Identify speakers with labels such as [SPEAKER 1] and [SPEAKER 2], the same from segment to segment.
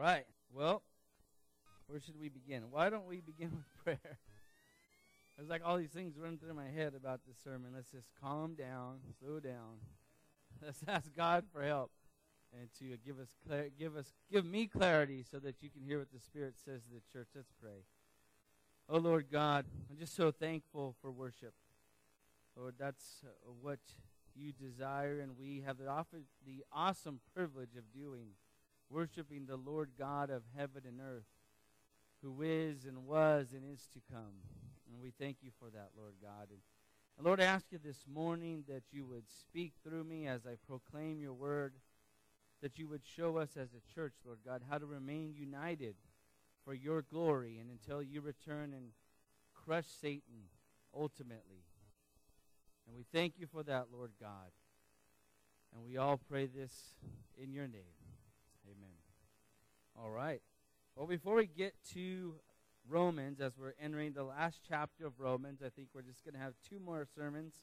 [SPEAKER 1] right. Well, where should we begin? Why don't we begin with prayer? There's like all these things running through my head about this sermon. Let's just calm down, slow down. Let's ask God for help and to give us clar- give us give me clarity so that you can hear what the Spirit says to the church. Let's pray. Oh Lord God, I'm just so thankful for worship. Lord, that's uh, what you desire, and we have the, the awesome privilege of doing, worshiping the Lord God of heaven and earth, who is and was and is to come. And we thank you for that, Lord God. And, Lord, I ask you this morning that you would speak through me as I proclaim your word, that you would show us as a church, Lord God, how to remain united for your glory and until you return and crush Satan ultimately. And we thank you for that, Lord God. And we all pray this in your name. Amen. All right. Well, before we get to Romans, as we're entering the last chapter of Romans, I think we're just going to have two more sermons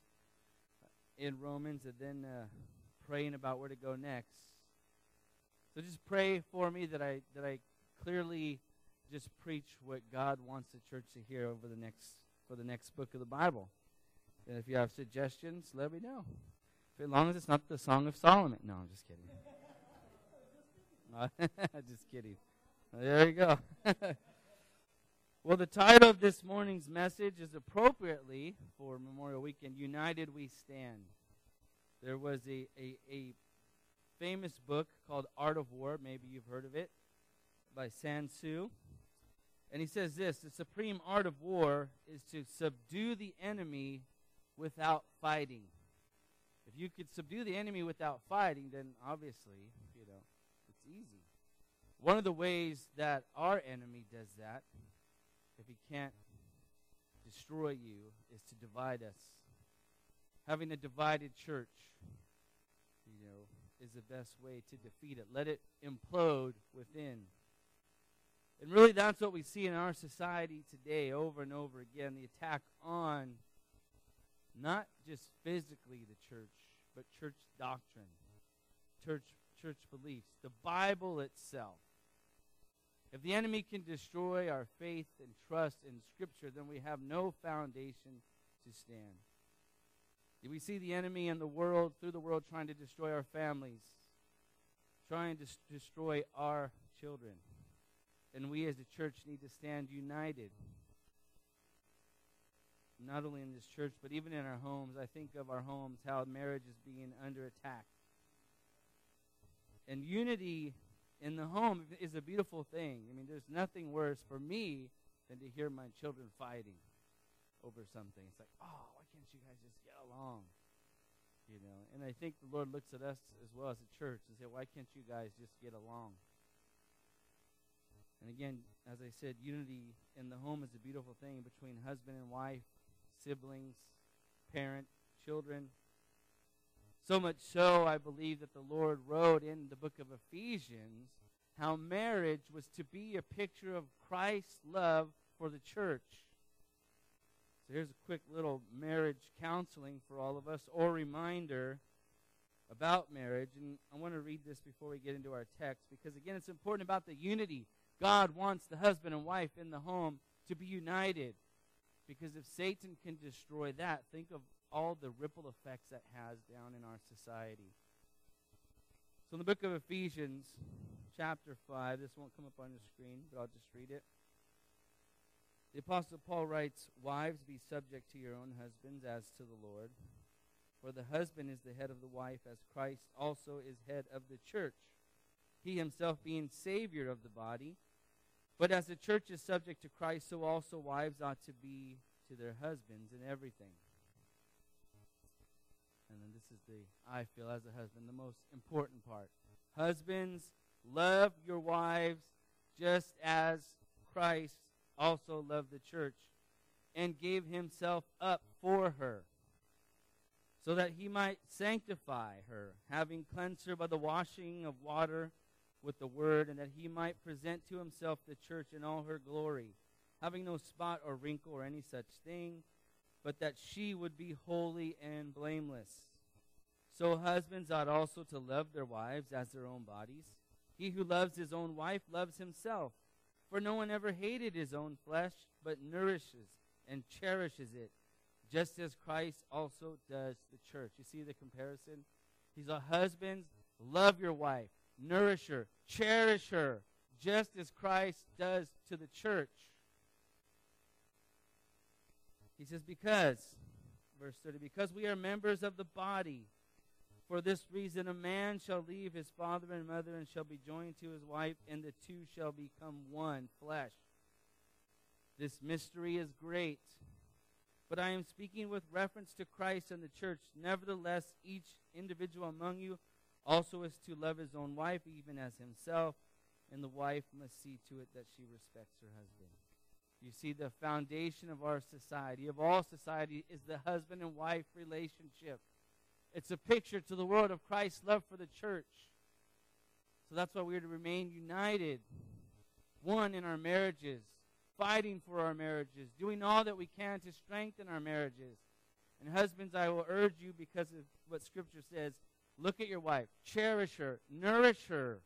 [SPEAKER 1] in Romans and then uh, praying about where to go next. So just pray for me that I that I clearly just preach what God wants the church to hear over the next for the next book of the Bible. And if you have suggestions, let me know. As long as it's not the Song of Solomon. No, I'm just kidding. just kidding. There you go. well, the title of this morning's message is appropriately for Memorial Weekend United We Stand. There was a, a, a famous book called Art of War. Maybe you've heard of it by Sun Tzu. And he says this the supreme art of war is to subdue the enemy without fighting. If you could subdue the enemy without fighting, then obviously, easy. One of the ways that our enemy does that, if he can't destroy you, is to divide us. Having a divided church, you know, is the best way to defeat it. Let it implode within. And really, that's what we see in our society today over and over again the attack on not just physically the church, but church doctrine, church, church beliefs, the Bible itself. If the enemy can destroy our faith and trust in Scripture, then we have no foundation to stand. We see the enemy in the world, through the world, trying to destroy our families, trying to destroy our children. And we as a church need to stand united not only in this church, but even in our homes. I think of our homes, how marriage is being under attack. And unity in the home is a beautiful thing. I mean, there's nothing worse for me than to hear my children fighting over something. It's like, oh, why can't you guys just get along? You know, and I think the Lord looks at us as well as a church and say, why can't you guys just get along? And again, as I said, unity in the home is a beautiful thing between husband and wife, siblings, parent, children. So much so, I believe that the Lord wrote in the book of Ephesians how marriage was to be a picture of Christ's love for the church. So here's a quick little marriage counseling for all of us or reminder about marriage. And I want to read this before we get into our text because, again, it's important about the unity. God wants the husband and wife in the home to be united. Because if Satan can destroy that, think of all the ripple effects that has down in our society. So in the book of Ephesians, chapter 5, this won't come up on the screen, but I'll just read it. The Apostle Paul writes, Wives, be subject to your own husbands as to the Lord. For the husband is the head of the wife, as Christ also is head of the church, he himself being Savior of the body. But as the church is subject to Christ, so also wives ought to be to their husbands in everything. And then this is the, I feel as a husband, the most important part. Husbands, love your wives just as Christ also loved the church and gave himself up for her, so that he might sanctify her, having cleansed her by the washing of water with the word, and that he might present to himself the church in all her glory, having no spot or wrinkle or any such thing, but that she would be holy and blameless. So husbands ought also to love their wives as their own bodies. He who loves his own wife loves himself. For no one ever hated his own flesh, but nourishes and cherishes it, just as Christ also does the church. You see the comparison? He's a husband, love your wife, nourish her, cherish her, just as Christ does to the church. He says, Because, verse 30, because we are members of the body. For this reason, a man shall leave his father and mother and shall be joined to his wife, and the two shall become one flesh. This mystery is great, but I am speaking with reference to Christ and the church. Nevertheless, each individual among you also is to love his own wife, even as himself, and the wife must see to it that she respects her husband. You see, the foundation of our society, of all society, is the husband and wife relationship. It's a picture to the world of Christ's love for the church. So that's why we're to remain united, one in our marriages, fighting for our marriages, doing all that we can to strengthen our marriages. And husbands, I will urge you because of what Scripture says look at your wife, cherish her, nourish her.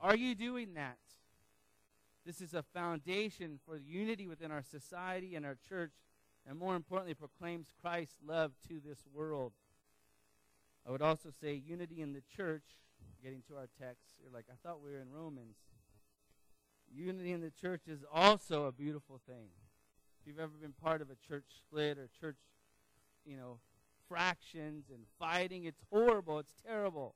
[SPEAKER 1] Are you doing that? This is a foundation for unity within our society and our church, and more importantly, proclaims Christ's love to this world. I would also say unity in the church, getting to our text, you're like, I thought we were in Romans. Unity in the church is also a beautiful thing. If you've ever been part of a church split or church, you know, fractions and fighting, it's horrible, it's terrible.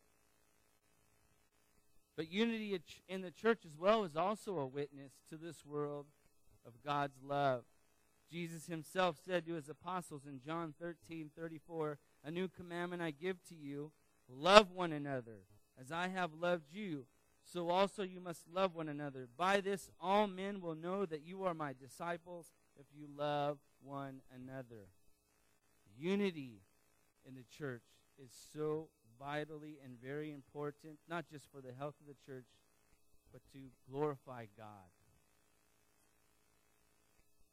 [SPEAKER 1] But unity in the church as well is also a witness to this world of God's love. Jesus himself said to his apostles in John 13 34, A new commandment I give to you love one another. As I have loved you, so also you must love one another. By this, all men will know that you are my disciples if you love one another. Unity in the church is so vitally and very important, not just for the health of the church, but to glorify God.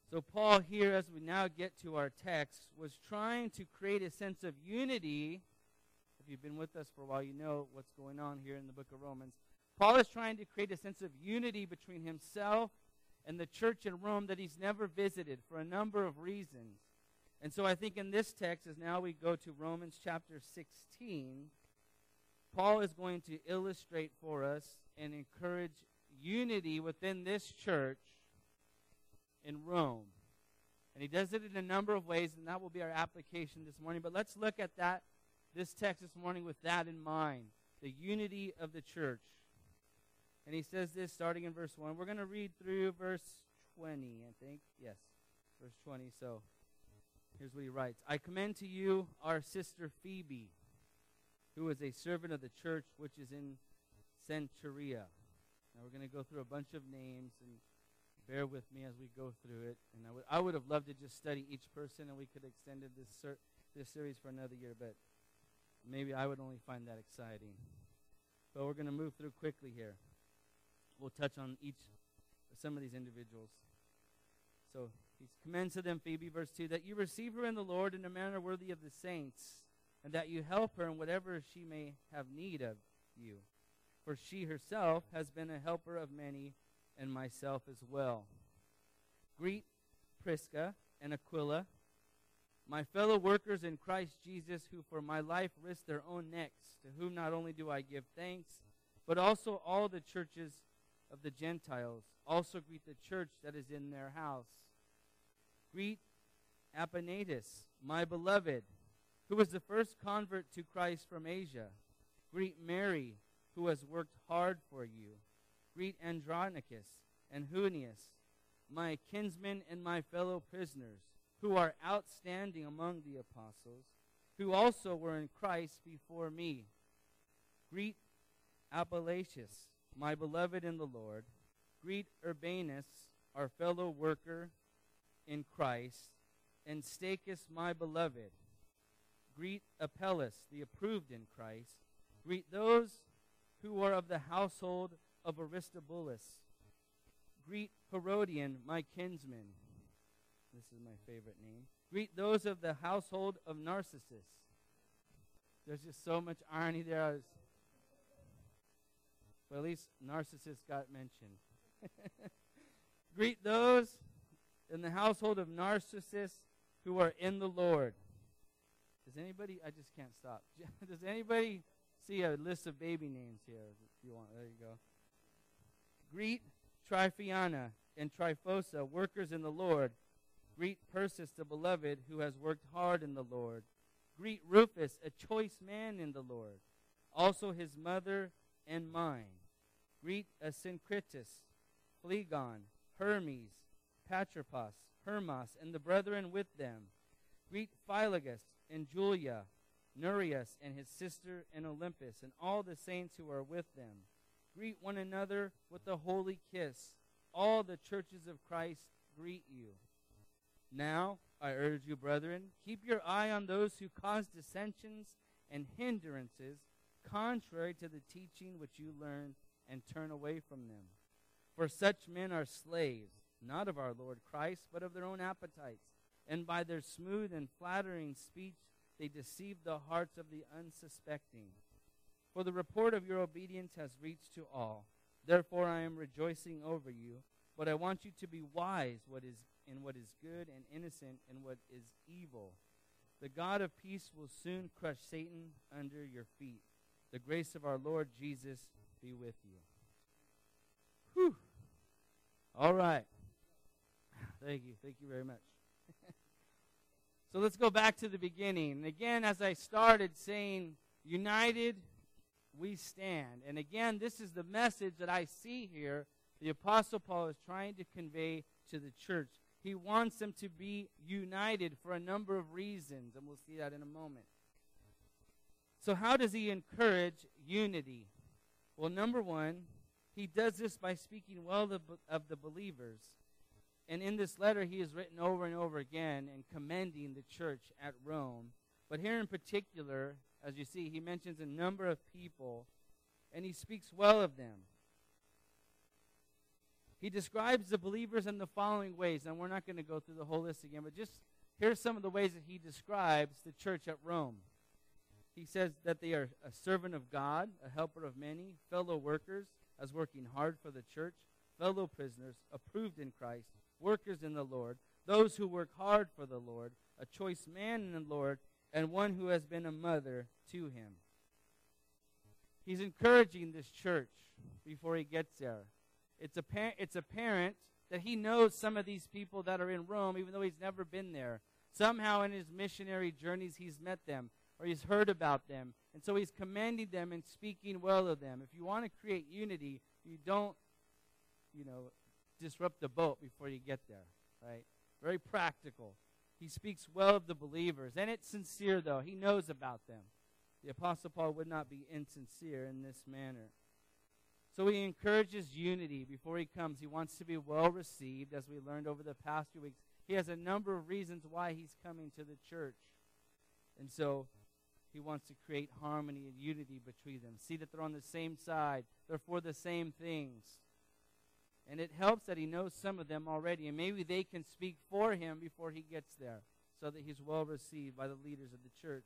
[SPEAKER 1] So, Paul, here, as we now get to our text, was trying to create a sense of unity. If you've been with us for a while, you know what's going on here in the book of Romans. Paul is trying to create a sense of unity between himself and the church in Rome that he's never visited for a number of reasons. And so I think in this text, as now we go to Romans chapter 16, Paul is going to illustrate for us and encourage unity within this church in Rome. And he does it in a number of ways, and that will be our application this morning. But let's look at that, this text this morning with that in mind the unity of the church. And he says this starting in verse 1. We're going to read through verse 20, I think. Yes, verse 20. So Here's what he writes I commend to you our sister Phoebe, who is a servant of the church which is in Cenchrea. Now we're going to go through a bunch of names and bear with me as we go through it. And I would, I would have loved to just study each person and we could have extended this, ser- this series for another year, but maybe I would only find that exciting. But we're going to move through quickly here. We'll touch on each, some of these individuals. So he commends to them, Phoebe, verse 2, that you receive her in the Lord in a manner worthy of the saints, and that you help her in whatever she may have need of you. For she herself has been a helper of many, and myself as well. Greet Prisca and Aquila, my fellow workers in Christ Jesus, who for my life risked their own necks, to whom not only do I give thanks, but also all the churches of the Gentiles. Also greet the church that is in their house. Greet Epaenetus, my beloved, who was the first convert to Christ from Asia. Greet Mary, who has worked hard for you. Greet Andronicus and Junias, my kinsmen and my fellow prisoners, who are outstanding among the apostles, who also were in Christ before me. Greet Apelles, my beloved in the Lord. Greet Urbanus, our fellow worker in Christ, and Stachys, my beloved. Greet Apelles, the approved in Christ. Greet those who are of the household of Aristobulus. Greet Herodion, my kinsman. This is my favorite name. Greet those of the household of Narcissus. There's just so much irony there. But at least Narcissus got mentioned. Greet those in the household of narcissists who are in the Lord. Does anybody? I just can't stop. Does anybody see a list of baby names here? If you want, there you go. Greet Tryphaena and Tryphosa, workers in the Lord. Greet Persis, the beloved, who has worked hard in the Lord. Greet Rufus, a choice man in the Lord, also his mother and mine. Greet Asyncritus, Phlegon, Hermes, Patrobas, Hermas, and the brethren with them. Greet Philologus and Julia, Nereus and his sister and Olympas, and all the saints who are with them. Greet one another with a holy kiss. All the churches of Christ greet you. Now, I urge you, brethren, keep your eye on those who cause dissensions and hindrances contrary to the teaching which you learned, and turn away from them. For such men are slaves, not of our Lord Christ, but of their own appetites. And by their smooth and flattering speech, they deceive the hearts of the unsuspecting. For the report of your obedience has reached to all. Therefore I am rejoicing over you, but I want you to be wise what is in what is good and innocent in what is evil. The God of peace will soon crush Satan under your feet. The grace of our Lord Jesus be with you. Whew. All right. Thank you. Thank you very much. so let's go back to the beginning. Again, as I started saying, united we stand. And again, this is the message that I see here the Apostle Paul is trying to convey to the church. He wants them to be united for a number of reasons, and we'll see that in a moment. So, how does he encourage unity? Well, number one, he does this by speaking well of, of the believers. And in this letter, he has written over and over again and commending the church at Rome. But here in particular, as you see, he mentions a number of people and he speaks well of them. He describes the believers in the following ways, and we're not going to go through the whole list again, but just here's some of the ways that he describes the church at Rome. He says that they are a servant of God, a helper of many, fellow workers, as working hard for the church, fellow prisoners, approved in Christ, workers in the Lord, those who work hard for the Lord, a choice man in the Lord, and one who has been a mother to him. He's encouraging this church before he gets there. It's apparent, it's apparent that he knows some of these people that are in Rome, even though he's never been there. Somehow in his missionary journeys, he's met them or he's heard about them. And so he's commending them and speaking well of them. If you want to create unity, you don't, you know, disrupt the boat before you get there, right? Very practical. He speaks well of the believers, and it's sincere, though. He knows about them. The Apostle Paul would not be insincere in this manner. So he encourages unity before he comes. He wants to be well received, as we learned over the past few weeks. He has a number of reasons why he's coming to the church. And so he wants to create harmony and unity between them. See that they're on the same side, they're for the same things. And it helps that he knows some of them already, and maybe they can speak for him before he gets there so that he's well received by the leaders of the church.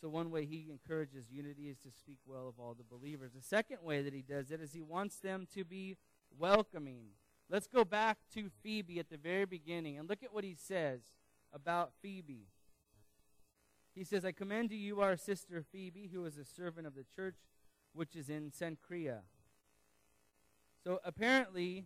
[SPEAKER 1] So, one way he encourages unity is to speak well of all the believers. The second way that he does it is he wants them to be welcoming. Let's go back to Phoebe at the very beginning and look at what he says about Phoebe. He says, I commend to you our sister Phoebe, who is a servant of the church which is in Cenchrea. So apparently,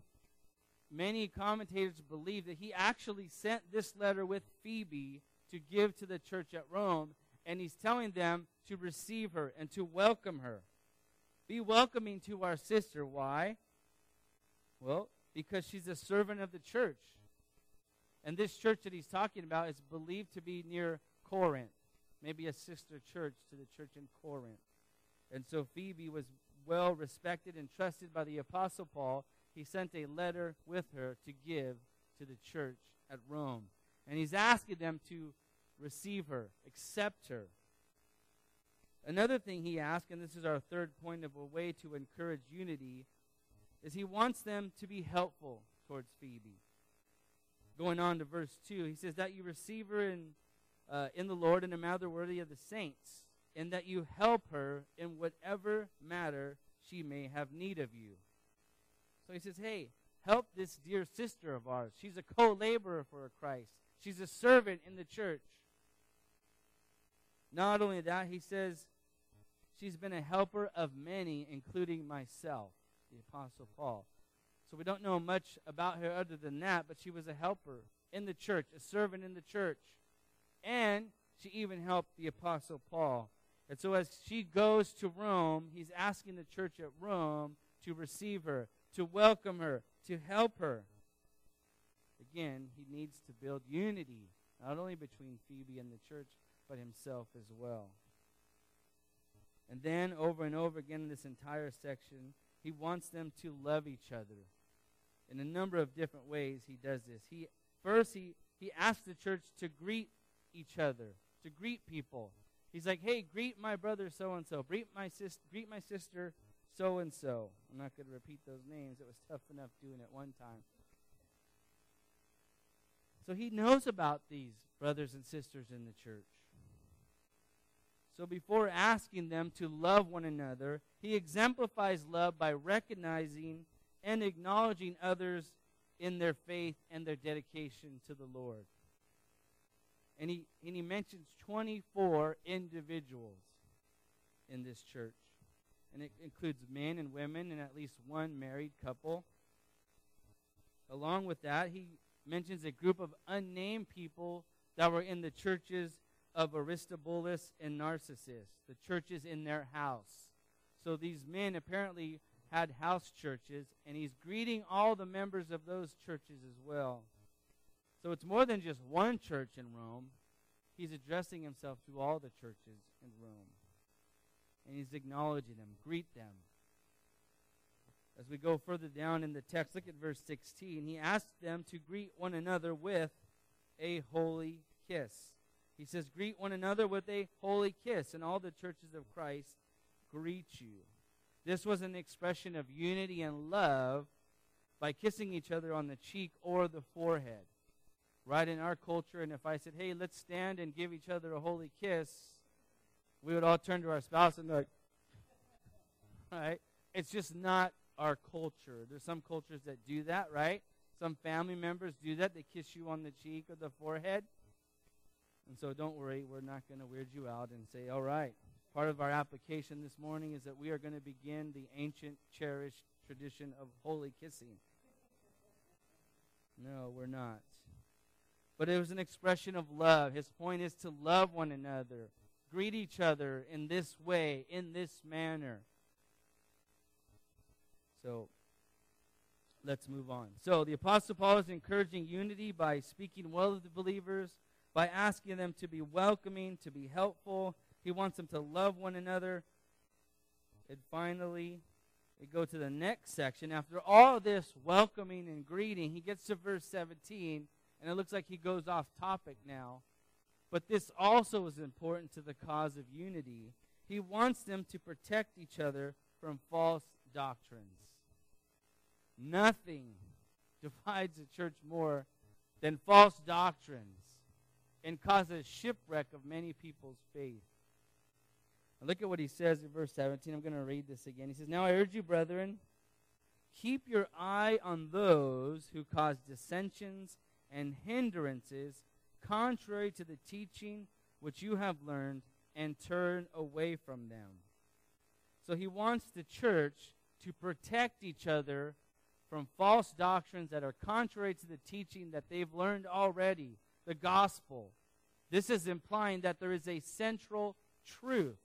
[SPEAKER 1] many commentators believe that he actually sent this letter with Phoebe to give to the church at Rome, and he's telling them to receive her and to welcome her. Be welcoming to our sister. Why? Well, because she's a servant of the church. And this church that he's talking about is believed to be near Corinth maybe a sister church to the church in Corinth. And so Phoebe was well respected and trusted by the Apostle Paul. He sent a letter with her to give to the church at Rome. And he's asking them to receive her, accept her. Another thing he asked, and this is our third point of a way to encourage unity, is he wants them to be helpful towards Phoebe. Going on to verse 2, he says, That you receive her in uh, in the Lord in a manner worthy of the saints, in that you help her in whatever matter she may have need of you. So he says, Hey, help this dear sister of ours. She's a co laborer for Christ, she's a servant in the church. Not only that, he says, she's been a helper of many, including myself, the Apostle Paul. So we don't know much about her other than that, but she was a helper in the church, a servant in the church. And she even helped the Apostle Paul. And so as she goes to Rome, he's asking the church at Rome to receive her, to welcome her, to help her. Again, he needs to build unity, not only between Phoebe and the church, but himself as well. And then, over and over again in this entire section, he wants them to love each other. In a number of different ways, he does this. He first he he asks the church to greet each other, to greet people. He's like, "Hey, greet my brother so and so. Greet my sis. Greet my sister so and so." I'm not going to repeat those names. It was tough enough doing it one time. So he knows about these brothers and sisters in the church. So before asking them to love one another, he exemplifies love by recognizing and acknowledging others in their faith and their dedication to the Lord. And he, and he mentions 24 individuals in this church. And it includes men and women and at least one married couple. Along with that, he mentions a group of unnamed people that were in the churches of Aristobulus and Narcissus, the churches in their house. So these men apparently had house churches, and he's greeting all the members of those churches as well. So it's more than just one church in Rome. He's addressing himself to all the churches in Rome. And he's acknowledging them. Greet them. As we go further down in the text, look at verse 16. He asks them to greet one another with a holy kiss. He says, Greet one another with a holy kiss, and all the churches of Christ greet you. This was an expression of unity and love by kissing each other on the cheek or the forehead. Right in our culture, and if I said, hey, let's stand and give each other a holy kiss, we would all turn to our spouse and be like, right? It's just not our culture. There's some cultures that do that, right? Some family members do that. They kiss you on the cheek or the forehead. And so don't worry, we're not going to weird you out and say, all right, Part of our application this morning is that we are going to begin the ancient, cherished tradition of holy kissing. No, we're not. But it was an expression of love. His point is to love one another, greet each other in this way, in this manner. So, let's move on. So, the Apostle Paul is encouraging unity by speaking well of the believers, by asking them to be welcoming, to be helpful, he wants them to love one another. And finally, we go to the next section. After all this welcoming and greeting, he gets to verse 17, and it looks like he goes off topic now. But this also is important to the cause of unity. He wants them to protect each other from false doctrines. Nothing divides the church more than false doctrines and causes shipwreck of many people's faith. Look at what he says in verse 17. I'm going to read this again. He says, Now I urge you, brethren, keep your eye on those who cause dissensions and hindrances contrary to the teaching which you have learned, and turn away from them. So he wants the church to protect each other from false doctrines that are contrary to the teaching that they've learned already, the gospel. This is implying that there is a central truth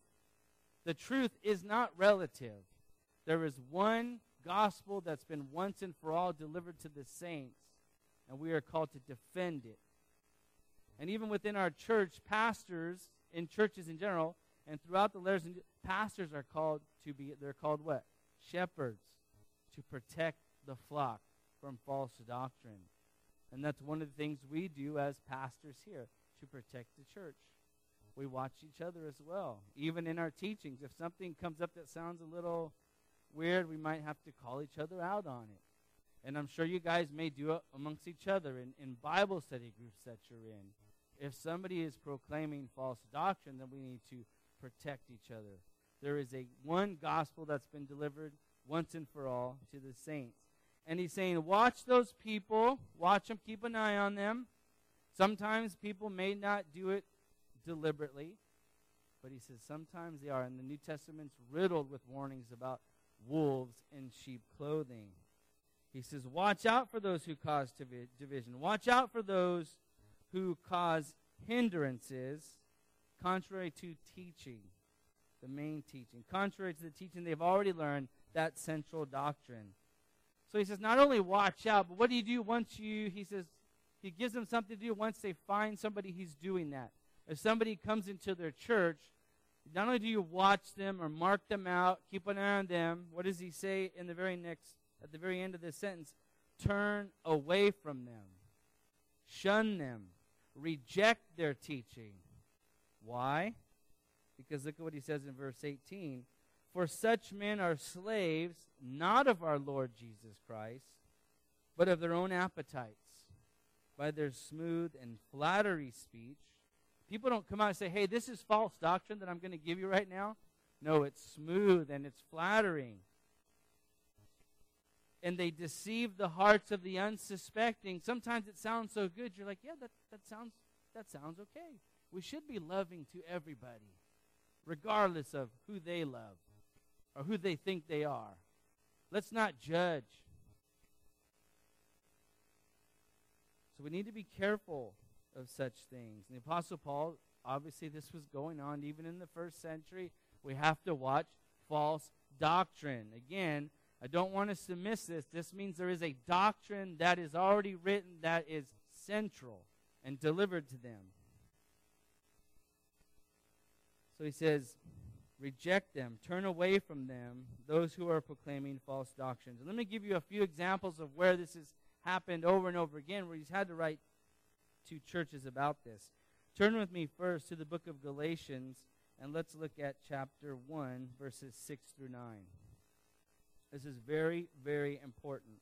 [SPEAKER 1] the truth is not relative. There is one gospel that's been once and for all delivered to the saints, and we are called to defend it. And even within our church, pastors in churches in general, and throughout the letters, pastors are called to be, they're called what? Shepherds, to protect the flock from false doctrine. And that's one of the things we do as pastors here, to protect the church we watch each other as well. Even in our teachings, if something comes up that sounds a little weird, we might have to call each other out on it. And I'm sure you guys may do it amongst each other in, in Bible study groups that you're in. If somebody is proclaiming false doctrine, then we need to protect each other. There is a one gospel that's been delivered once and for all to the saints. And he's saying, watch those people, watch them, keep an eye on them. Sometimes people may not do it deliberately, but he says sometimes they are. And the New Testament's riddled with warnings about wolves in sheep clothing. He says, watch out for those who cause divi- division. Watch out for those who cause hindrances contrary to teaching, the main teaching, contrary to the teaching they've already learned, that central doctrine. So he says, not only watch out, but what do you do once you, he says, he gives them something to do once they find somebody he's doing that. If somebody comes into their church, not only do you watch them or mark them out, keep an eye on them, what does he say in the very next, at the very end of this sentence? Turn away from them, shun them, reject their teaching. Why? Because look at what he says in verse 18. For such men are slaves, not of our Lord Jesus Christ, but of their own appetites. By their smooth and flattery speech, people don't come out and say, hey, this is false doctrine that I'm going to give you right now. No, it's smooth and it's flattering. And they deceive the hearts of the unsuspecting. Sometimes it sounds so good, you're like, yeah, that, that sounds that sounds okay. We should be loving to everybody, regardless of who they love or who they think they are. Let's not judge. So we need to be careful of such things. And the Apostle Paul, obviously, this was going on even in the first century. We have to watch false doctrine. Again, I don't want us to miss this. This means there is a doctrine that is already written that is central and delivered to them. So he says, reject them, turn away from them, those who are proclaiming false doctrines. Let me give you a few examples of where this has happened over and over again, where he's had to write to churches about this. Turn with me first to the book of Galatians, and let's look at chapter 1, verses 6 through 9. This is very, very important.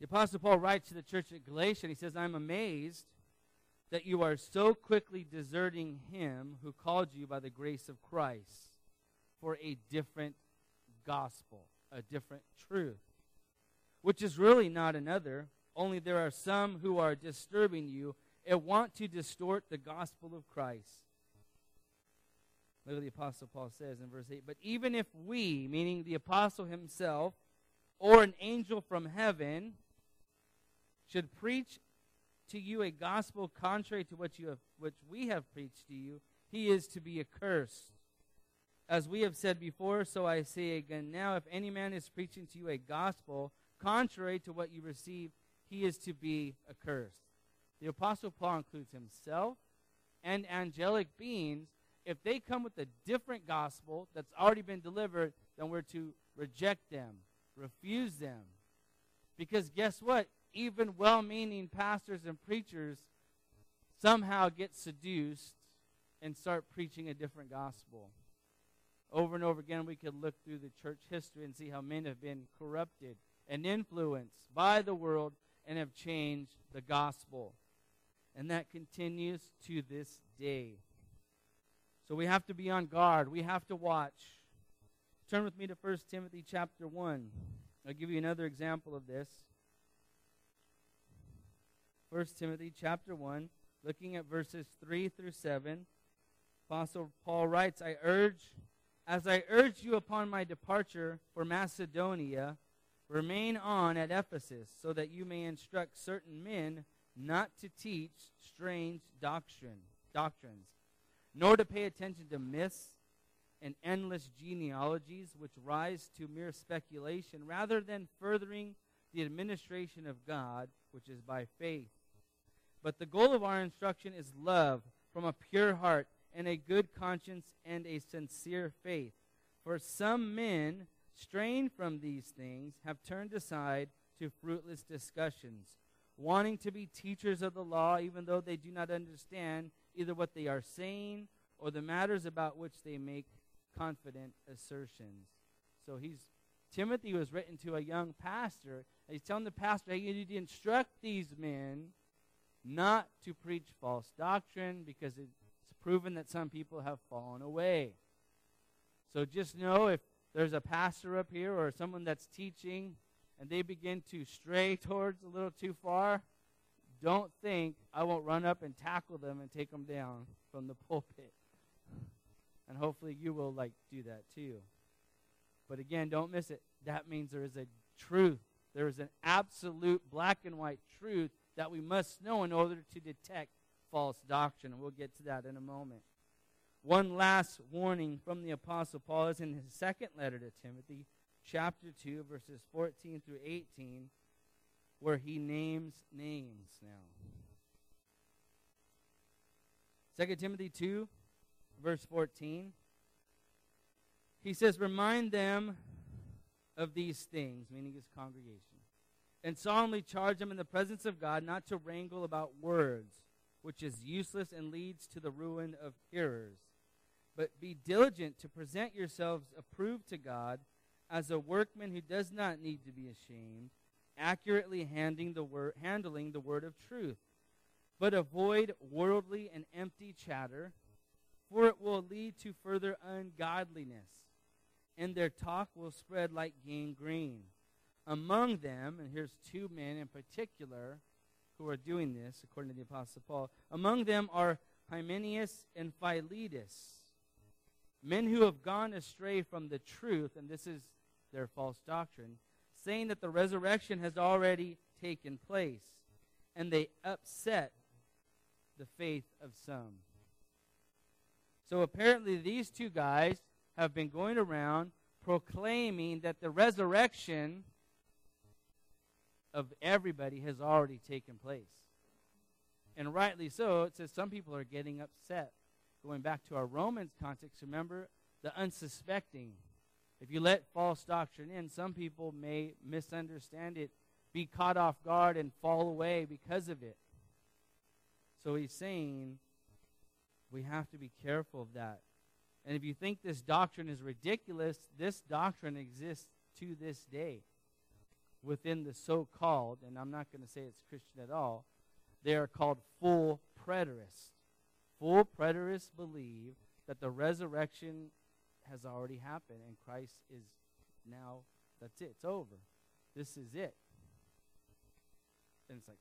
[SPEAKER 1] The Apostle Paul writes to the church at Galatia, he says, I'm amazed that you are so quickly deserting him who called you by the grace of Christ for a different gospel, a different truth, which is really not another, only there are some who are disturbing you and want to distort the gospel of Christ. Look what the Apostle Paul says in verse 8. But even if we, meaning the Apostle himself, or an angel from heaven, should preach to you a gospel contrary to what you have, which we have preached to you, he is to be accursed. As we have said before, so I say again now, if any man is preaching to you a gospel contrary to what you receive, he is to be accursed. The Apostle Paul includes himself and angelic beings. If they come with a different gospel that's already been delivered, then we're to reject them, refuse them. Because guess what? Even well meaning pastors and preachers somehow get seduced and start preaching a different gospel. Over and over again, we could look through the church history and see how men have been corrupted and influenced by the world and have changed the gospel. And that continues to this day. So we have to be on guard. We have to watch. Turn with me to 1 Timothy chapter 1. I'll give you another example of this. 1 Timothy chapter 1, looking at verses 3 through 7. Apostle Paul writes, I urge, as I urge you upon my departure for Macedonia, Remain on at Ephesus, so that you may instruct certain men not to teach strange doctrine, doctrines, nor to pay attention to myths and endless genealogies which rise to mere speculation, rather than furthering the administration of God, which is by faith. But the goal of our instruction is love from a pure heart and a good conscience and a sincere faith. For some men straying from these things, have turned aside to fruitless discussions, wanting to be teachers of the law, even though they do not understand either what they are saying or the matters about which they make confident assertions. So he's Timothy was written to a young pastor. He's telling the pastor, hey, you need to instruct these men not to preach false doctrine because it's proven that some people have fallen away. So just know if there's a pastor up here or someone that's teaching and they begin to stray towards a little too far, don't think I won't run up and tackle them and take them down from the pulpit. And hopefully you will like do that too. But again, don't miss it. That means there is a truth. There is an absolute black and white truth that we must know in order to detect false doctrine. And we'll get to that in a moment. One last warning from the Apostle Paul is in his second letter to Timothy, chapter 2, verses 14 through 18, where he names names now. 2 Timothy 2, verse 14. He says, Remind them of these things, meaning his congregation, and solemnly charge them in the presence of God not to wrangle about words, which is useless and leads to the ruin of hearers. But be diligent to present yourselves approved to God as a workman who does not need to be ashamed, accurately handling the word, handling the word of truth. But avoid worldly and empty chatter, for it will lead to further ungodliness and their talk will spread like gangrene. Among them, and here's two men in particular who are doing this, according to the Apostle Paul. Among them are Hymenaeus and Philetus, men who have gone astray from the truth, and this is their false doctrine, saying that the resurrection has already taken place, and they upset the faith of some. So apparently, these two guys have been going around proclaiming that the resurrection of everybody has already taken place. And rightly so, it says some people are getting upset. Going back to our Romans context, remember the unsuspecting. If you let false doctrine in, some people may misunderstand it, be caught off guard, and fall away because of it. So he's saying we have to be careful of that. And if you think this doctrine is ridiculous, this doctrine exists to this day within the so called, and I'm not going to say it's Christian at all, they are called full preterists. Full preterists believe that the resurrection has already happened and Christ is now, that's it, it's over. This is it. And it's like,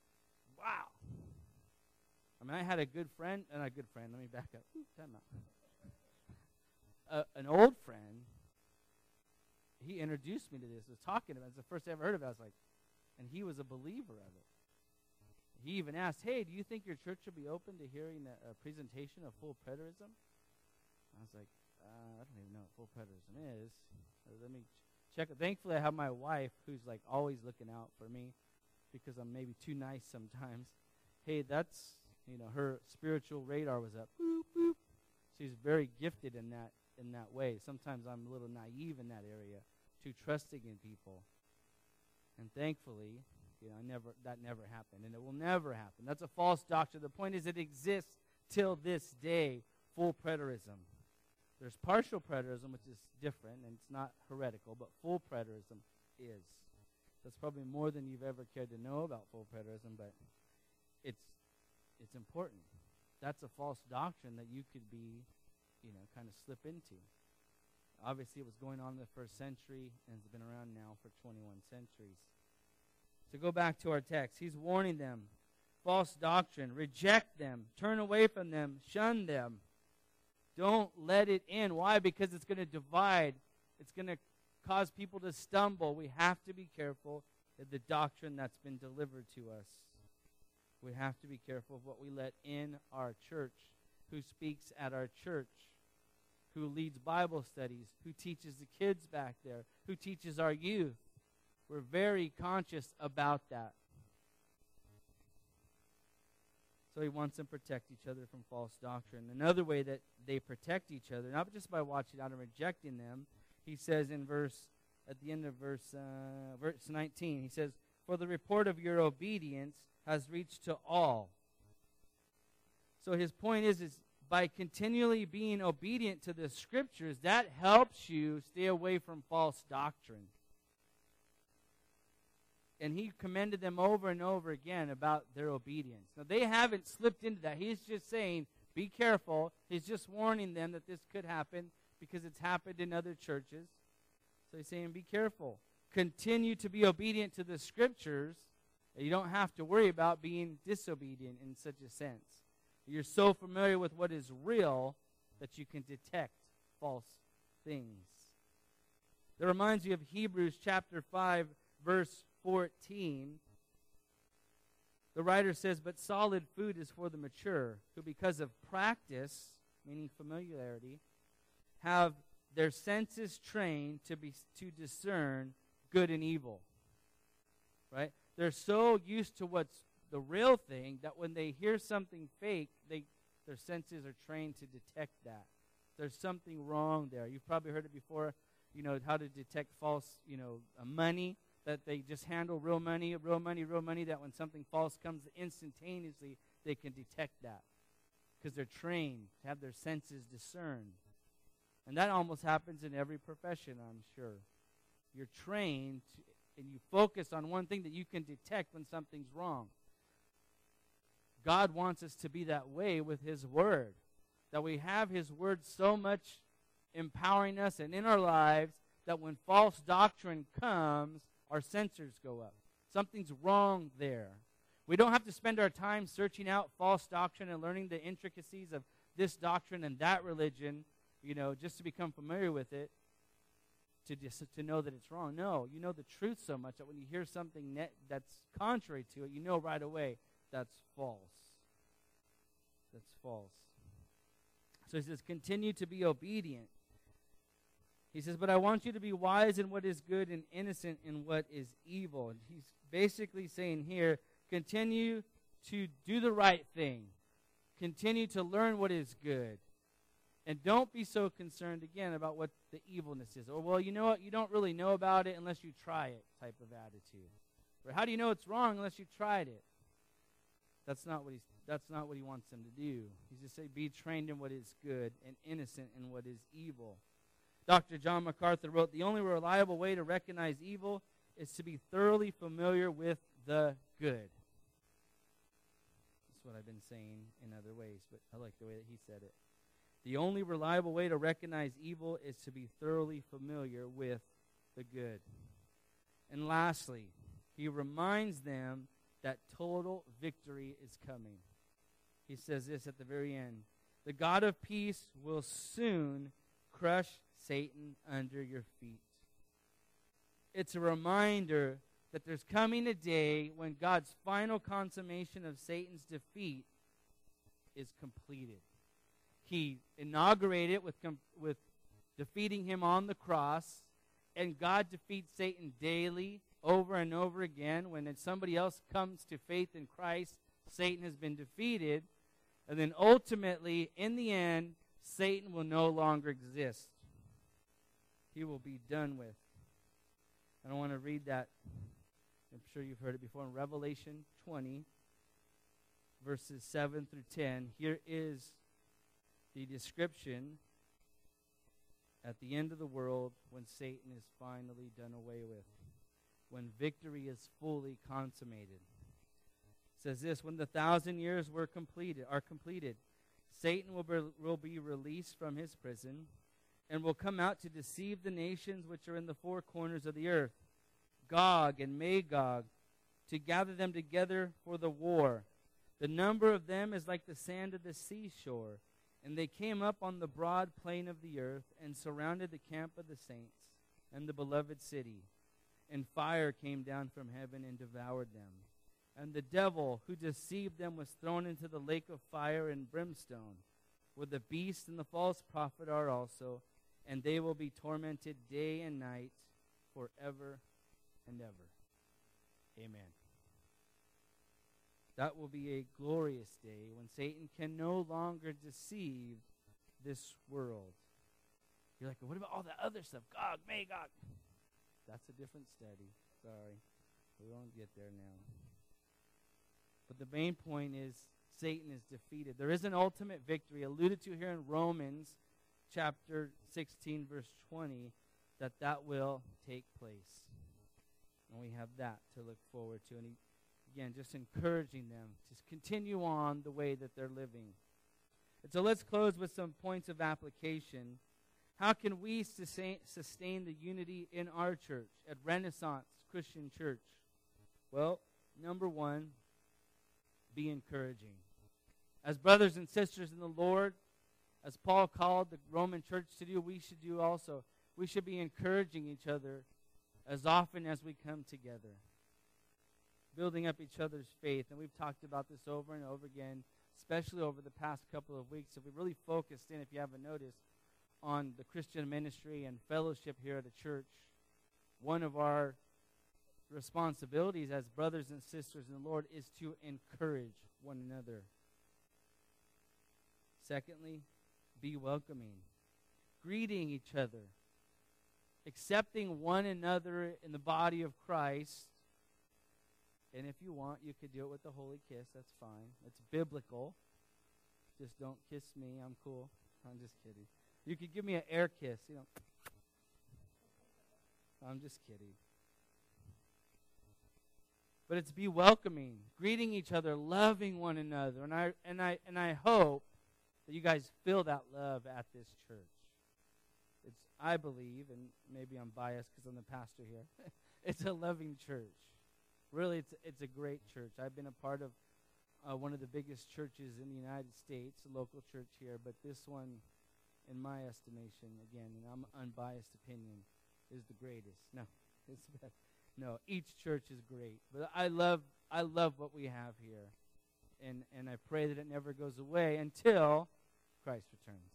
[SPEAKER 1] wow. I mean, I had a good friend, and a good friend, let me back up. Ooh, a, an old friend, he introduced me to this, was talking about it. It's the first I ever heard of it. I was like, and he was a believer of it. He even asked, hey, do you think your church will be open to hearing a, a presentation of full preterism? I was like, uh, I don't even know what full preterism is. Let me ch- check. Thankfully, I have my wife who's like always looking out for me because I'm maybe too nice sometimes. Hey, that's, you know, her spiritual radar was up. Boop, boop. She's very gifted in that in that way. Sometimes I'm a little naive in that area, too trusting in people. And thankfully, you know, I never that never happened, and it will never happen. That's a false doctrine. The point is, it exists till this day. Full preterism. There's partial preterism, which is different, and it's not heretical, but full preterism is. That's probably more than you've ever cared to know about full preterism, but it's it's important. That's a false doctrine that you could be you know, kind of slip into. Obviously, it was going on in the first century and has been around now for 21 centuries. To go back to our text, he's warning them false doctrine, reject them, turn away from them, shun them. Don't let it in. Why? Because it's going to divide, it's going to cause people to stumble. We have to be careful of the doctrine that's been delivered to us. We have to be careful of what we let in our church, who speaks at our church who leads Bible studies, who teaches the kids back there, who teaches our youth. We're very conscious about that. So he wants them to protect each other from false doctrine. Another way that they protect each other, not just by watching out and rejecting them, he says in verse, at the end of verse, uh, verse 19, he says, For the report of your obedience has reached to all. So his point is, is by continually being obedient to the scriptures, that helps you stay away from false doctrine. And he commended them over and over again about their obedience. Now, they haven't slipped into that. He's just saying, Be careful. He's just warning them that this could happen because it's happened in other churches. So he's saying, be careful. Continue to be obedient to the scriptures. You don't have to worry about being disobedient in such a sense. You're so familiar with what is real that you can detect false things. That reminds me of Hebrews chapter 5, verse 14. The writer says, But solid food is for the mature, who because of practice, meaning familiarity, have their senses trained to, be, to discern good and evil. Right? They're so used to what's the real thing that when they hear something fake, they, their senses are trained to detect that. There's something wrong there. You've probably heard it before, you know, how to detect false, you know, uh, money that they just handle real money, real money, real money, that when something false comes instantaneously, they can detect that because they're trained to have their senses discerned. And that almost happens in every profession, I'm sure. You're trained to, and you focus on one thing that you can detect when something's wrong. God wants us to be that way with His Word, that we have His Word so much empowering us and in our lives that when false doctrine comes, our sensors go up. Something's wrong there. We don't have to spend our time searching out false doctrine and learning the intricacies of this doctrine and that religion, you know, just to become familiar with it, to just to know that it's wrong. No, you know the truth so much that when you hear something net, that's contrary to it, you know right away that's false. That's false. So he says, continue to be obedient he says, But I want you to be wise in what is good and innocent in what is evil. And he's basically saying here, continue to do the right thing, continue to learn what is good. And don't be so concerned again about what the evilness is. Or, well, you know what? You don't really know about it unless you try it type of attitude. Or, how do you know it's wrong unless you tried it? That's not what he's that's not what he wants them to do. He's just say be trained in what is good and innocent in what is evil. Dr. John MacArthur wrote The only reliable way to recognize evil is to be thoroughly familiar with the good. That's what I've been saying in other ways, but I like the way that he said it. The only reliable way to recognize evil is to be thoroughly familiar with the good. And lastly, he reminds them that total victory is coming. He says this at the very end The God of peace will soon crush Satan under your feet. It's a reminder that there's coming a day when God's final consummation of Satan's defeat is completed. He inaugurated it with, with defeating him on the cross, and God defeats Satan daily, over and over again. When somebody else comes to faith in Christ, Satan has been defeated. And then ultimately, in the end, Satan will no longer exist he will be done with. I don't want to read that. I'm sure you've heard it before in Revelation 20, verses 7 through 10. Here is the description at the end of the world when Satan is finally done away with, when victory is fully consummated. Says this when the thousand years were completed are completed satan will be, will be released from his prison and will come out to deceive the nations which are in the four corners of the earth, Gog and Magog, to gather them together for the war. The number of them is like the sand of the seashore. And they came up on the broad plain of the earth and surrounded the camp of the saints and the beloved city. And fire came down from heaven and devoured them. And the devil who deceived them was thrown into the lake of fire and brimstone, where the beast and the false prophet are also and they will be tormented day and night forever and ever. Amen. That will be a glorious day when Satan can no longer deceive this world. You're like, what about all the other stuff? Gog, Magog. That's a different study. Sorry. We won't get there now. But the main point is Satan is defeated. There is an ultimate victory alluded to here in Romans chapter 16, verse 20, that that will take place. And we have that to look forward to. And he, again, just encouraging them to continue on the way that they're living. And so let's close with some points of application. How can we sustain, sustain the unity in our church, at Renaissance Christian Church? Well, number one, be encouraging. As brothers and sisters in the Lord, as Paul called the Roman church to do, we should do also. We should be encouraging each other as often as we come together, building up each other's faith. And we've talked about this over and over again, especially over the past couple of weeks. So we really focused in, if you haven't noticed, on the Christian ministry and fellowship here at the church. One of our responsibilities as brothers and sisters in the Lord is to encourage one another. Secondly, be welcoming, greeting each other, accepting one another in the body of Christ. And if you want, you could do it with the holy kiss. That's fine. It's biblical. Just don't kiss me. I'm cool. I'm just kidding. You could give me an air kiss, you know. I'm just kidding. But it's be welcoming, greeting each other, loving one another. And I and I and I hope that you guys feel that love at this church. It's I believe, and maybe I'm biased because I'm the pastor here. it's a loving church. Really, it's it's a great church. I've been a part of uh, one of the biggest churches in the United States, a local church here, but this one, in my estimation, again, and I'm unbiased opinion, is the greatest. No, it's no. Each church is great, but I love I love what we have here and, and I pray that it never goes away until Christ returns.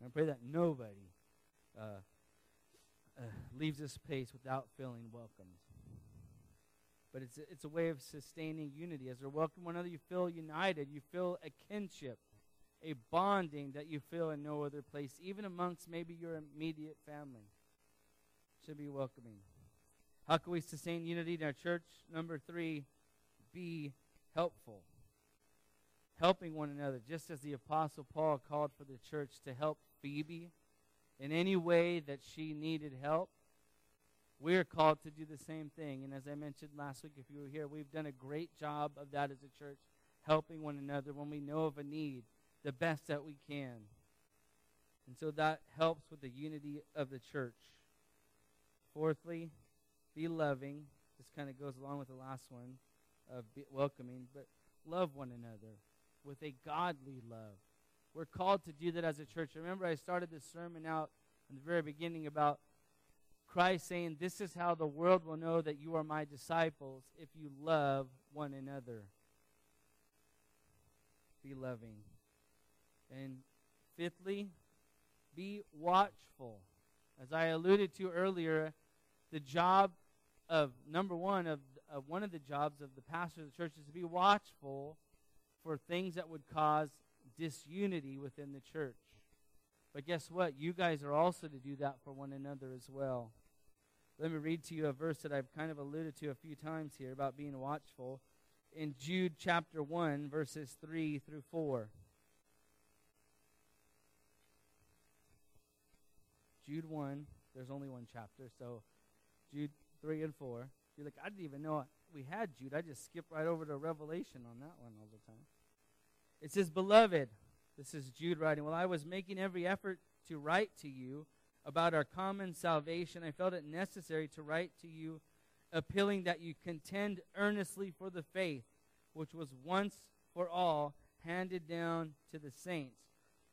[SPEAKER 1] And I pray that nobody uh, uh, leaves this place without feeling welcomed. But it's a, it's a way of sustaining unity. As we welcome one another, you feel united. You feel a kinship, a bonding that you feel in no other place, even amongst maybe your immediate family. Should be welcoming. How can we sustain unity in our church? Number three, be helpful helping one another, just as the Apostle Paul called for the church to help Phoebe in any way that she needed help. We're called to do the same thing. And as I mentioned last week, if you were here, we've done a great job of that as a church, helping one another when we know of a need, the best that we can. And so that helps with the unity of the church. Fourthly, be loving. This kind of goes along with the last one of welcoming, but love one another with a godly love. We're called to do that as a church. Remember, I started this sermon out in the very beginning about Christ saying, This is how the world will know that you are my disciples if you love one another. Be loving. And fifthly, be watchful. As I alluded to earlier, the job of number one of, of one of the jobs of the pastor of the church is to be watchful for things that would cause disunity within the church. But guess what? You guys are also to do that for one another as well. Let me read to you a verse that I've kind of alluded to a few times here about being watchful. In Jude chapter 1, verses 3 through 4. Jude 1, there's only one chapter, so Jude 3 and 4. You're like, I didn't even know we had Jude. I just skipped right over to Revelation on that one all the time. It says, Beloved, this is Jude writing, while I was making every effort to write to you about our common salvation, I felt it necessary to write to you, appealing that you contend earnestly for the faith which was once for all handed down to the saints.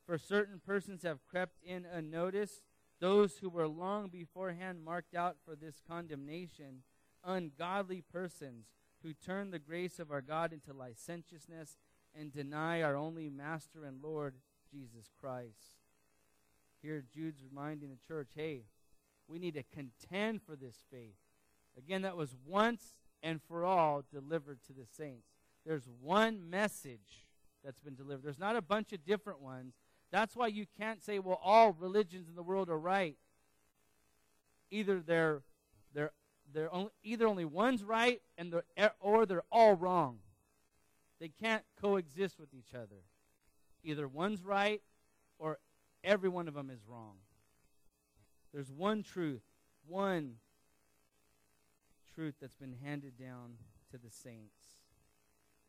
[SPEAKER 1] For certain persons have crept in unnoticed, those who were long beforehand marked out for this condemnation ungodly persons who turn the grace of our God into licentiousness and deny our only Master and Lord, Jesus Christ. Here, Jude's reminding the church hey, we need to contend for this faith. Again, that was once and for all delivered to the saints. There's one message that's been delivered, there's not a bunch of different ones. That's why you can't say, well, all religions in the world are right. Either they're, they're only, either only one's right and they're, or they're all wrong. They can't coexist with each other. Either one's right or every one of them is wrong. There's one truth, one truth that's been handed down to the saints.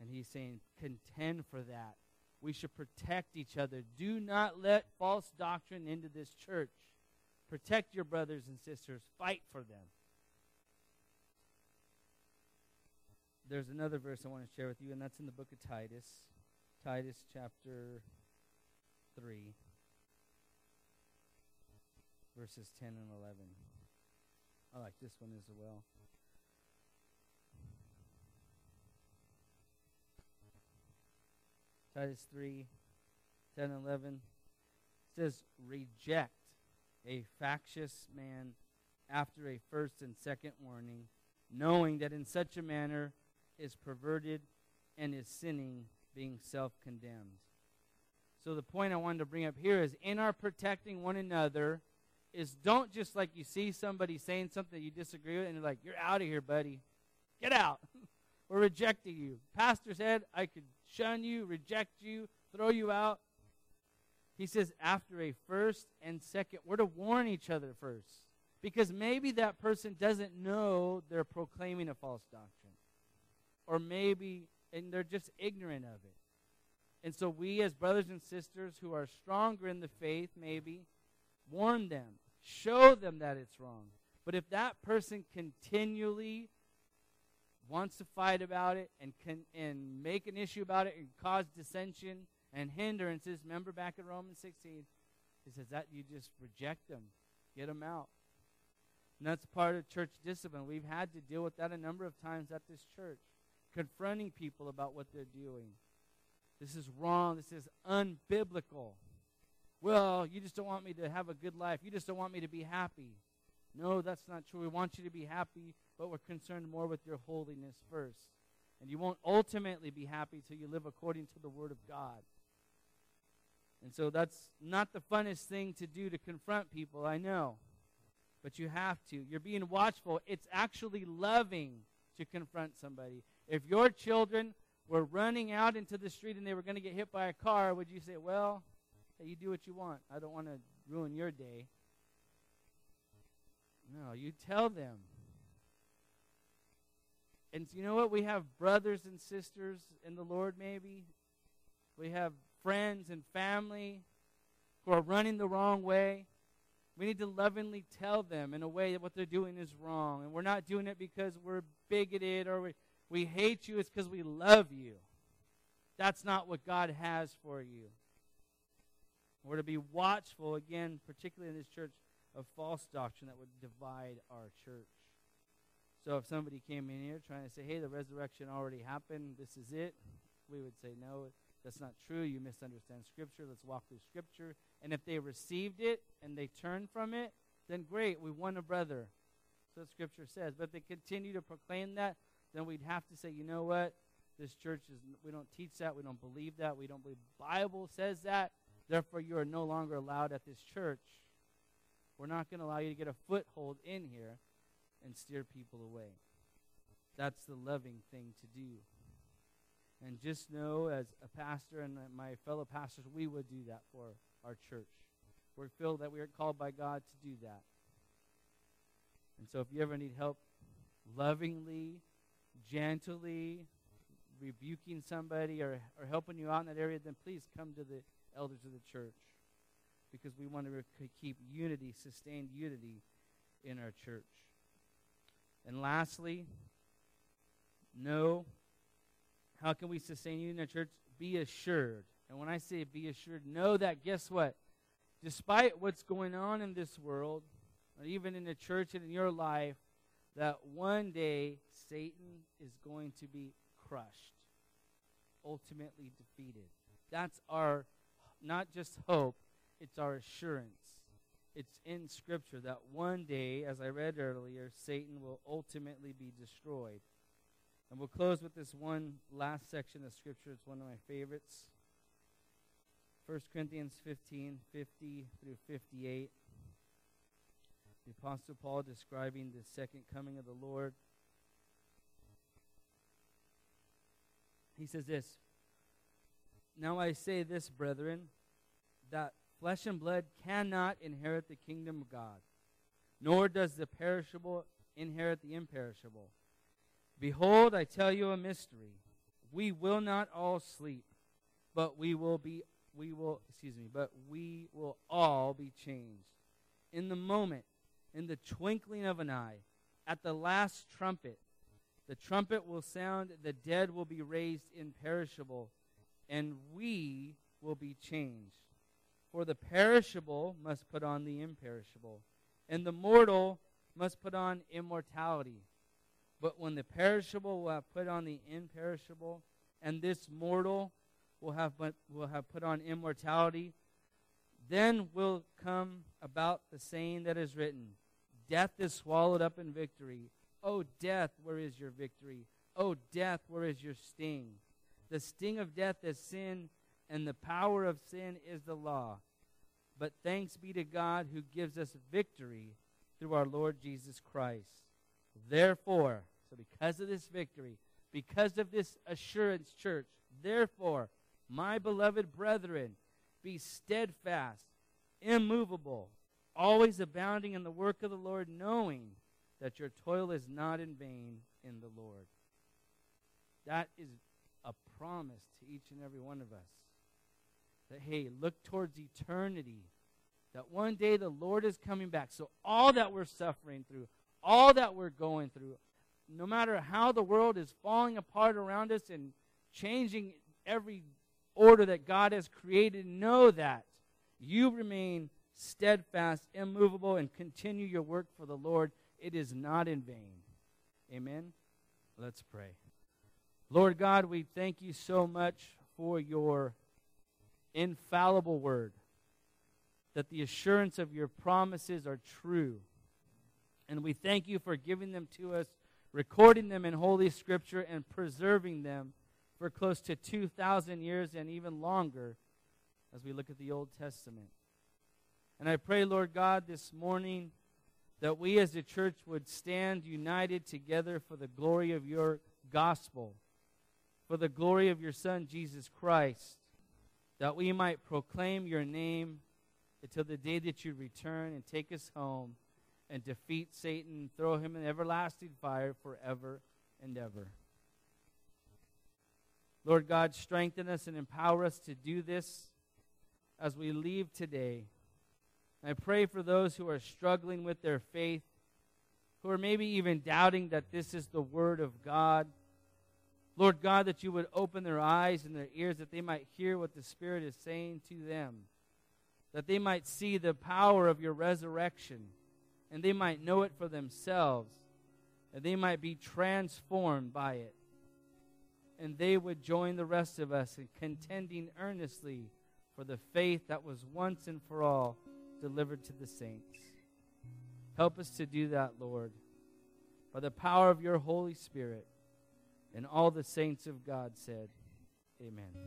[SPEAKER 1] And he's saying, contend for that. We should protect each other. Do not let false doctrine into this church. Protect your brothers and sisters. Fight for them. There's another verse I want to share with you, and that's in the book of Titus. Titus chapter 3, verses 10 and 11. I like this one as well. Titus 3, 10 and 11 says, Reject a factious man after a first and second warning, knowing that in such a manner is perverted and is sinning, being self condemned. So, the point I wanted to bring up here is in our protecting one another, is don't just like you see somebody saying something you disagree with and you're like, you're out of here, buddy. Get out. We're rejecting you. Pastor said I could shun you, reject you, throw you out. He says, after a first and second, we're to warn each other first. Because maybe that person doesn't know they're proclaiming a false doctrine. Or maybe, and they're just ignorant of it. And so we, as brothers and sisters who are stronger in the faith, maybe, warn them, show them that it's wrong. But if that person continually wants to fight about it and can and make an issue about it and cause dissension and hindrances, remember back in Romans 16, he says that you just reject them, get them out. And that's part of church discipline. We've had to deal with that a number of times at this church, confronting people about what they're doing. This is wrong. This is unbiblical. Well, you just don't want me to have a good life. You just don't want me to be happy. No, that's not true. We want you to be happy, but we're concerned more with your holiness first. And you won't ultimately be happy till you live according to the Word of God. And so that's not the funnest thing to do to confront people, I know. But you have to. You're being watchful. It's actually loving to confront somebody. If your children were running out into the street and they were going to get hit by a car, would you say, well, Hey, you do what you want. I don't want to ruin your day. No, you tell them. And you know what? We have brothers and sisters in the Lord, maybe. We have friends and family who are running the wrong way. We need to lovingly tell them in a way that what they're doing is wrong. And we're not doing it because we're bigoted or we, we hate you. It's because we love you. That's not what God has for you. We're to be watchful, again, particularly in this church, of false doctrine that would divide our church. So if somebody came in here trying to say, hey, the resurrection already happened, this is it, we would say, no, that's not true. You misunderstand Scripture. Let's walk through Scripture. And if they received it and they turned from it, then great, we won a brother. So Scripture says. But if they continue to proclaim that, then we'd have to say, you know what? This church is, we don't teach that. We don't believe that. We don't believe Bible says that. Therefore, you are no longer allowed at this church. We're not going to allow you to get a foothold in here and steer people away. That's the loving thing to do. And just know, as a pastor and my fellow pastors, we would do that for our church. We feel that we are called by God to do that. And so, if you ever need help lovingly, gently, rebuking somebody or, or helping you out in that area, then please come to the elders of the church because we want to keep unity, sustained unity in our church. And lastly, know how can we sustain unity in our church? Be assured. And when I say be assured, know that guess what? Despite what's going on in this world, or even in the church and in your life, that one day Satan is going to be crushed, ultimately defeated. That's our not just hope, it's our assurance. It's in Scripture that one day, as I read earlier, Satan will ultimately be destroyed. And we'll close with this one last section of Scripture. It's one of my favorites. 1 Corinthians 15 50 through 58. The Apostle Paul describing the second coming of the Lord. He says this now I say this, brethren, that flesh and blood cannot inherit the kingdom of God, nor does the perishable inherit the imperishable. Behold, I tell you a mystery. We will not all sleep, but we will be we will excuse me, but we will all be changed. In the moment, in the twinkling of an eye, at the last trumpet, the trumpet will sound, the dead will be raised imperishable, and we will be changed. For the perishable must put on the imperishable, and the mortal must put on immortality. But when the perishable will have put on the imperishable, and this mortal will have, but, will have put on immortality, then will come about the saying that is written Death is swallowed up in victory. O death, where is your victory? O death, where is your sting? The sting of death is sin, and the power of sin is the law. But thanks be to God who gives us victory through our Lord Jesus Christ. Therefore, so because of this victory, because of this assurance, church, therefore, my beloved brethren, be steadfast, immovable, always abounding in the work of the Lord, knowing that your toil is not in vain in the Lord. That is a promise to each and every one of us. That, hey, look towards eternity. That one day the Lord is coming back. So, all that we're suffering through, all that we're going through, no matter how the world is falling apart around us and changing every order that God has created, know that you remain steadfast, immovable, and continue your work for the Lord. It is not in vain. Amen. Let's pray. Lord God, we thank you so much for your infallible word, that the assurance of your promises are true. And we thank you for giving them to us, recording them in Holy Scripture, and preserving them for close to 2,000 years and even longer as we look at the Old Testament. And I pray, Lord God, this morning that we as a church would stand united together for the glory of your gospel, for the glory of your Son, Jesus Christ, that we might proclaim your name until the day that you return and take us home and defeat Satan throw him in everlasting fire forever and ever. Lord God, strengthen us and empower us to do this as we leave today. I pray for those who are struggling with their faith, who are maybe even doubting that this is the Word of God. Lord God, that you would open their eyes and their ears that they might hear what the Spirit is saying to them, that they might see the power of your resurrection, and they might know it for themselves, and they might be transformed by it. And they would join the rest of us in contending earnestly for the faith that was once and for all delivered to the saints. Help us to do that, Lord, by the power of your Holy Spirit. And all the saints of God said, Amen.